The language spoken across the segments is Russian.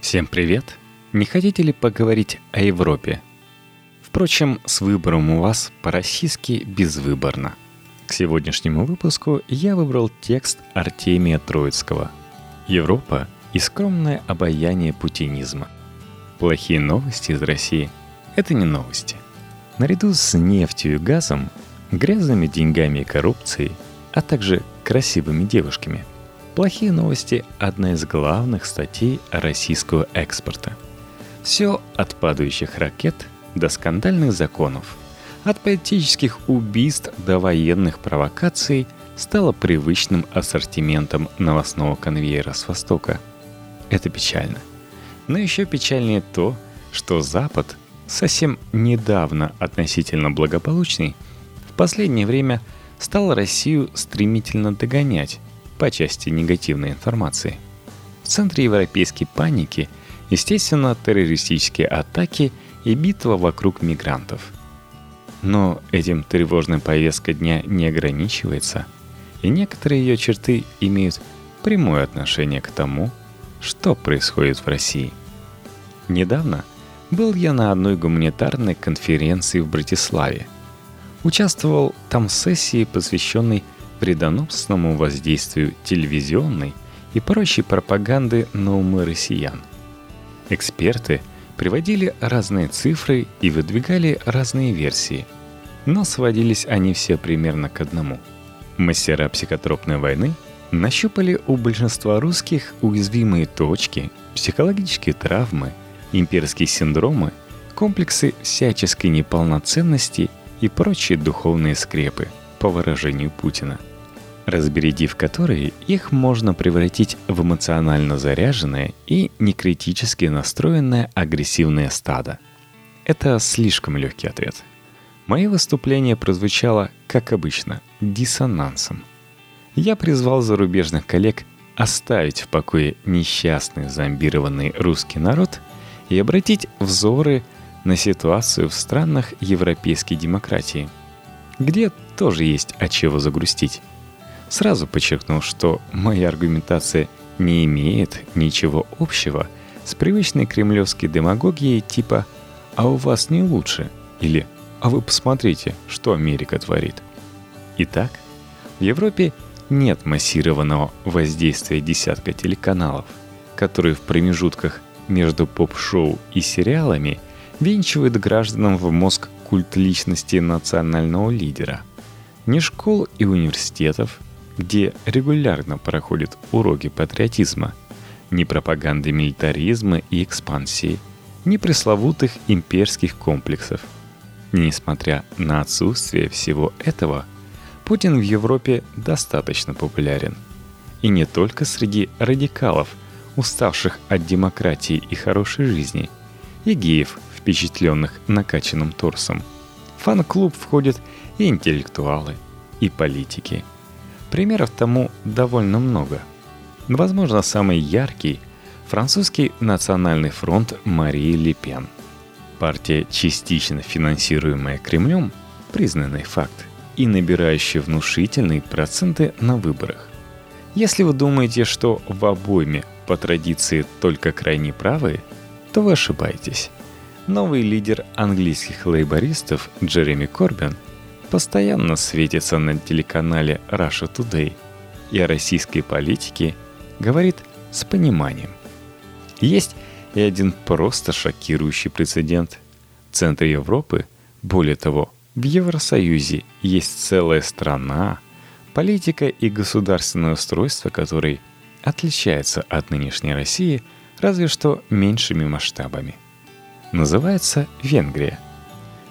Всем привет! Не хотите ли поговорить о Европе? Впрочем, с выбором у вас по-российски безвыборно. К сегодняшнему выпуску я выбрал текст Артемия Троицкого «Европа и скромное обаяние путинизма». Плохие новости из России – это не новости. Наряду с нефтью и газом, грязными деньгами и коррупцией, а также красивыми девушками – Плохие новости – одна из главных статей российского экспорта. Все от падающих ракет до скандальных законов, от политических убийств до военных провокаций стало привычным ассортиментом новостного конвейера с Востока. Это печально. Но еще печальнее то, что Запад, совсем недавно относительно благополучный, в последнее время стал Россию стремительно догонять, по части негативной информации. В центре европейской паники, естественно, террористические атаки и битва вокруг мигрантов. Но этим тревожная повестка дня не ограничивается, и некоторые ее черты имеют прямое отношение к тому, что происходит в России. Недавно был я на одной гуманитарной конференции в Братиславе. Участвовал там в сессии, посвященной вредоносному воздействию телевизионной и прочей пропаганды на умы россиян. Эксперты приводили разные цифры и выдвигали разные версии, но сводились они все примерно к одному. Мастера психотропной войны нащупали у большинства русских уязвимые точки, психологические травмы, имперские синдромы, комплексы всяческой неполноценности и прочие духовные скрепы, по выражению Путина – разбередив которые их можно превратить в эмоционально заряженное и некритически настроенное агрессивное стадо. Это слишком легкий ответ. Мое выступление прозвучало, как обычно, диссонансом. Я призвал зарубежных коллег оставить в покое несчастный зомбированный русский народ и обратить взоры на ситуацию в странах европейской демократии, где тоже есть от чего загрустить. Сразу подчеркнул, что моя аргументация не имеет ничего общего с привычной кремлевской демагогией типа «А у вас не лучше» или «А вы посмотрите, что Америка творит». Итак, в Европе нет массированного воздействия десятка телеканалов, которые в промежутках между поп-шоу и сериалами венчивают гражданам в мозг культ личности национального лидера. Ни школ и университетов – где регулярно проходят уроки патриотизма, ни пропаганды милитаризма и экспансии, ни пресловутых имперских комплексов. Несмотря на отсутствие всего этого, Путин в Европе достаточно популярен. И не только среди радикалов, уставших от демократии и хорошей жизни, и геев, впечатленных накачанным торсом. В фан-клуб входят и интеллектуалы, и политики – Примеров тому довольно много. Возможно, самый яркий – французский национальный фронт Марии Ле Пен. Партия, частично финансируемая Кремлем, признанный факт, и набирающая внушительные проценты на выборах. Если вы думаете, что в обойме по традиции только крайне правые, то вы ошибаетесь. Новый лидер английских лейбористов Джереми Корбин – постоянно светится на телеканале Russia Today и о российской политике говорит с пониманием. Есть и один просто шокирующий прецедент. В центре Европы, более того, в Евросоюзе есть целая страна, политика и государственное устройство которой отличается от нынешней России разве что меньшими масштабами. Называется Венгрия.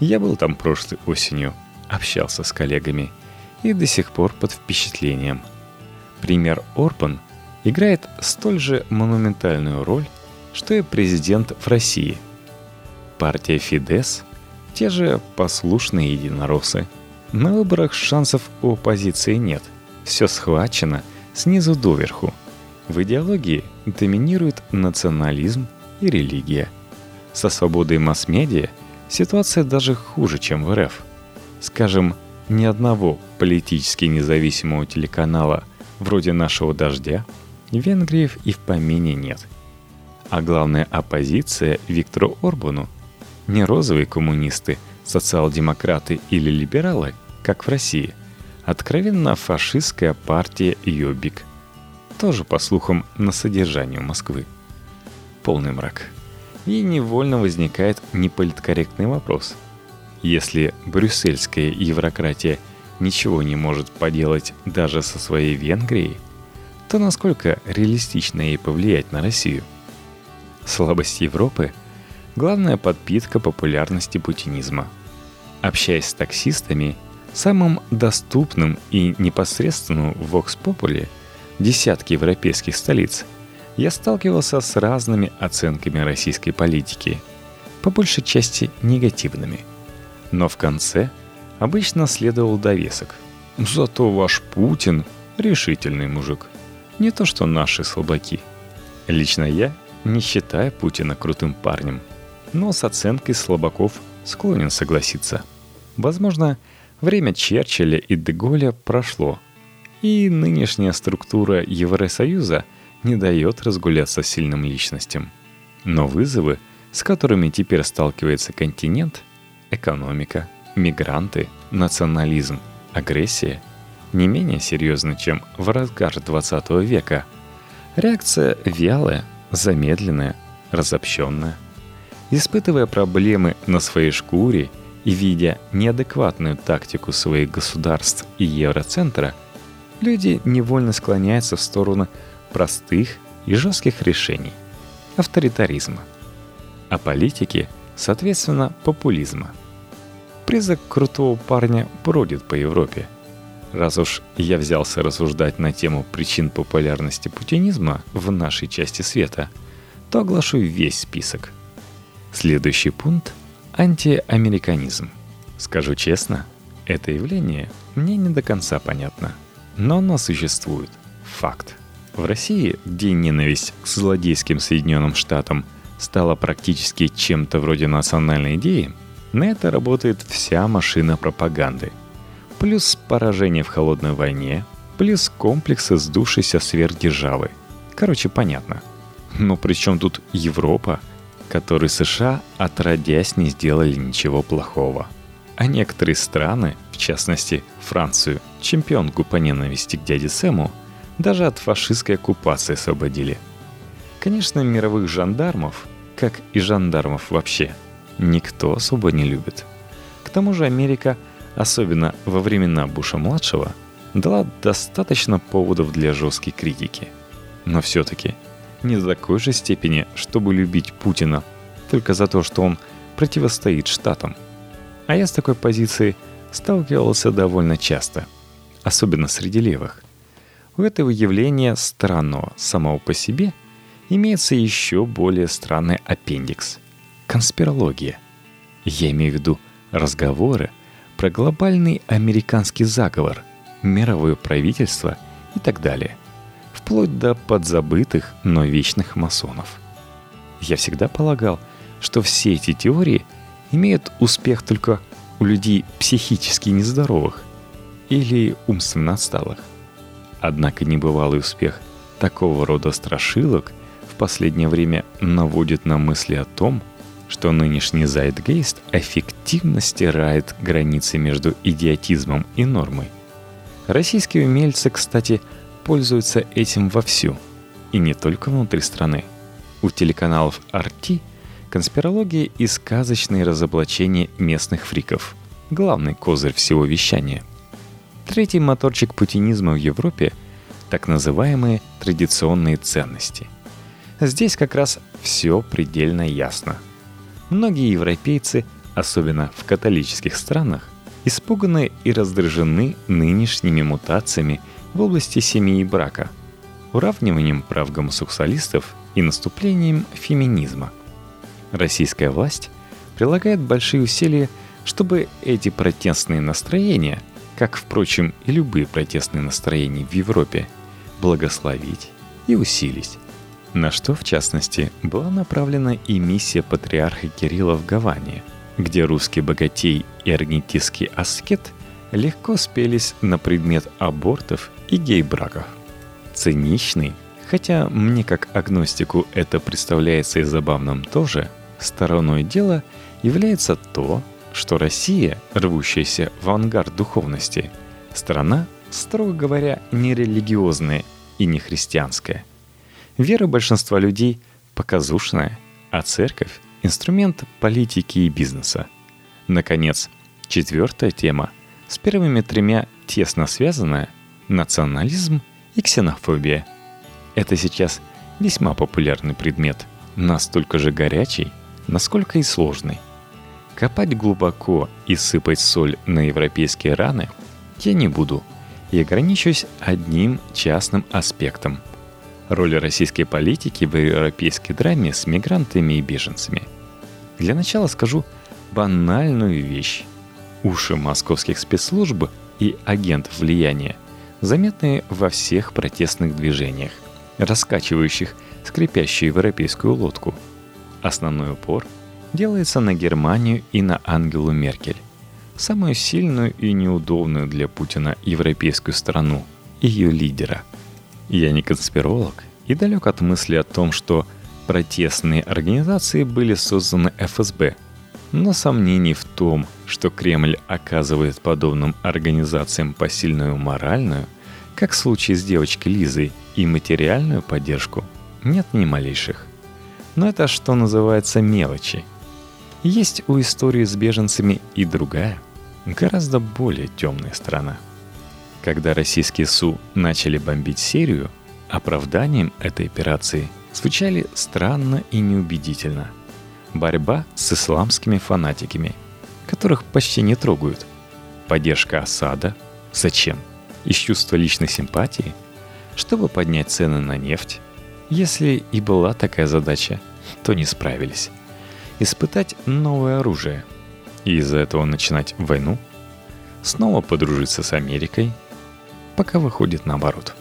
Я был там прошлой осенью – общался с коллегами и до сих пор под впечатлением. Пример Орбан играет столь же монументальную роль, что и президент в России. Партия Фидес – те же послушные единороссы. На выборах шансов у оппозиции нет. Все схвачено снизу доверху. В идеологии доминирует национализм и религия. Со свободой масс-медиа ситуация даже хуже, чем в РФ – Скажем, ни одного политически независимого телеканала вроде нашего «Дождя» в Венгрии и в помине нет. а главная оппозиция Виктору Орбану не розовые коммунисты, социал-демократы или либералы, как в России, откровенно фашистская партия Йобик, тоже, по слухам, на содержании Москвы. Полный мрак. И невольно возникает неполиткорректный вопрос. Если брюссельская еврократия ничего не может поделать даже со своей Венгрией, то насколько реалистично ей повлиять на Россию? Слабость Европы – главная подпитка популярности путинизма. Общаясь с таксистами, самым доступным и непосредственным в Populi десятки европейских столиц, я сталкивался с разными оценками российской политики, по большей части негативными. Но в конце обычно следовал довесок. Зато ваш Путин – решительный мужик. Не то что наши слабаки. Лично я не считаю Путина крутым парнем, но с оценкой слабаков склонен согласиться. Возможно, время Черчилля и Деголя прошло, и нынешняя структура Евросоюза не дает разгуляться сильным личностям. Но вызовы, с которыми теперь сталкивается континент – экономика, мигранты, национализм, агрессия – не менее серьезны, чем в разгар 20 века. Реакция вялая, замедленная, разобщенная. Испытывая проблемы на своей шкуре и видя неадекватную тактику своих государств и Евроцентра, люди невольно склоняются в сторону простых и жестких решений – авторитаризма. А политики, соответственно, популизма. Призрак крутого парня бродит по Европе – Раз уж я взялся рассуждать на тему причин популярности путинизма в нашей части света, то оглашу весь список. Следующий пункт – антиамериканизм. Скажу честно, это явление мне не до конца понятно, но оно существует. Факт. В России, где ненависть к злодейским Соединенным Штатам стала практически чем-то вроде национальной идеи, на это работает вся машина пропаганды – плюс поражение в холодной войне, плюс комплексы сдувшейся сверхдержавы. Короче, понятно. Но при чем тут Европа, которой США отродясь не сделали ничего плохого? А некоторые страны, в частности Францию, чемпионку по ненависти к дяде Сэму, даже от фашистской оккупации освободили. Конечно, мировых жандармов, как и жандармов вообще, никто особо не любит. К тому же Америка – особенно во времена Буша-младшего, дала достаточно поводов для жесткой критики. Но все-таки не до такой же степени, чтобы любить Путина только за то, что он противостоит Штатам. А я с такой позицией сталкивался довольно часто, особенно среди левых. У этого явления странного самого по себе имеется еще более странный аппендикс – конспирология. Я имею в виду разговоры – про глобальный американский заговор, мировое правительство и так далее, вплоть до подзабытых, но вечных масонов. Я всегда полагал, что все эти теории имеют успех только у людей психически нездоровых или умственно отсталых. Однако небывалый успех такого рода страшилок в последнее время наводит на мысли о том, что нынешний зайтгейст эффективно стирает границы между идиотизмом и нормой. Российские умельцы, кстати, пользуются этим вовсю, и не только внутри страны. У телеканалов RT конспирология и сказочные разоблачения местных фриков – главный козырь всего вещания. Третий моторчик путинизма в Европе – так называемые традиционные ценности. Здесь как раз все предельно ясно – Многие европейцы, особенно в католических странах, испуганы и раздражены нынешними мутациями в области семьи и брака, уравниванием прав гомосексуалистов и наступлением феминизма. Российская власть прилагает большие усилия, чтобы эти протестные настроения, как, впрочем, и любые протестные настроения в Европе, благословить и усилить на что, в частности, была направлена и миссия патриарха Кирилла в Гаване, где русский богатей и аргентинский аскет легко спелись на предмет абортов и гей-браков. Циничный, Хотя мне как агностику это представляется и забавным тоже, стороной дела является то, что Россия, рвущаяся в авангард духовности, страна, строго говоря, не религиозная и не христианская. Вера большинства людей показушная, а церковь – инструмент политики и бизнеса. Наконец, четвертая тема, с первыми тремя тесно связанная – национализм и ксенофобия. Это сейчас весьма популярный предмет, настолько же горячий, насколько и сложный – Копать глубоко и сыпать соль на европейские раны я не буду и ограничусь одним частным аспектом – роль российской политики в европейской драме с мигрантами и беженцами. Для начала скажу банальную вещь. Уши московских спецслужб и агентов влияния заметны во всех протестных движениях, раскачивающих скрипящую европейскую лодку. Основной упор – делается на Германию и на Ангелу Меркель, самую сильную и неудобную для Путина европейскую страну, ее лидера. Я не конспиролог и далек от мысли о том, что протестные организации были созданы ФСБ, но сомнений в том, что Кремль оказывает подобным организациям посильную моральную, как в случае с девочкой Лизой, и материальную поддержку, нет ни малейших. Но это что называется мелочи – есть у истории с беженцами и другая, гораздо более темная сторона. Когда российские СУ начали бомбить Сирию, оправданием этой операции звучали странно и неубедительно. Борьба с исламскими фанатиками, которых почти не трогают. Поддержка Асада. Зачем? Из чувства личной симпатии? Чтобы поднять цены на нефть? Если и была такая задача, то не справились испытать новое оружие. И из-за этого начинать войну? Снова подружиться с Америкой? Пока выходит наоборот.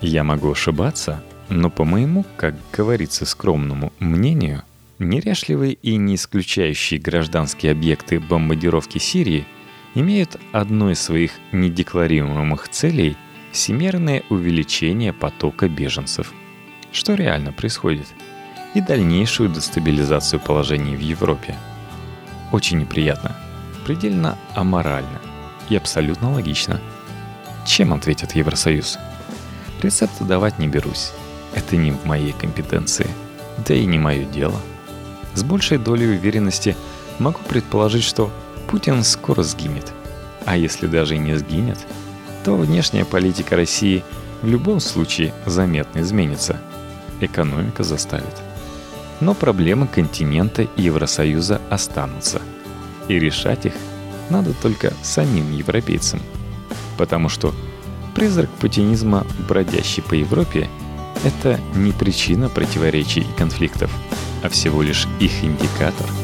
Я могу ошибаться, но по моему, как говорится, скромному мнению, неряшливые и не исключающие гражданские объекты бомбардировки Сирии имеют одной из своих недекларируемых целей – всемирное увеличение потока беженцев. Что реально происходит – и дальнейшую дестабилизацию положения в Европе. Очень неприятно, предельно аморально и абсолютно логично. Чем ответит Евросоюз? Рецепты давать не берусь. Это не в моей компетенции, да и не мое дело. С большей долей уверенности могу предположить, что Путин скоро сгинет. А если даже и не сгинет, то внешняя политика России в любом случае заметно изменится. Экономика заставит но проблемы континента и Евросоюза останутся. И решать их надо только самим европейцам. Потому что призрак путинизма, бродящий по Европе, это не причина противоречий и конфликтов, а всего лишь их индикатор –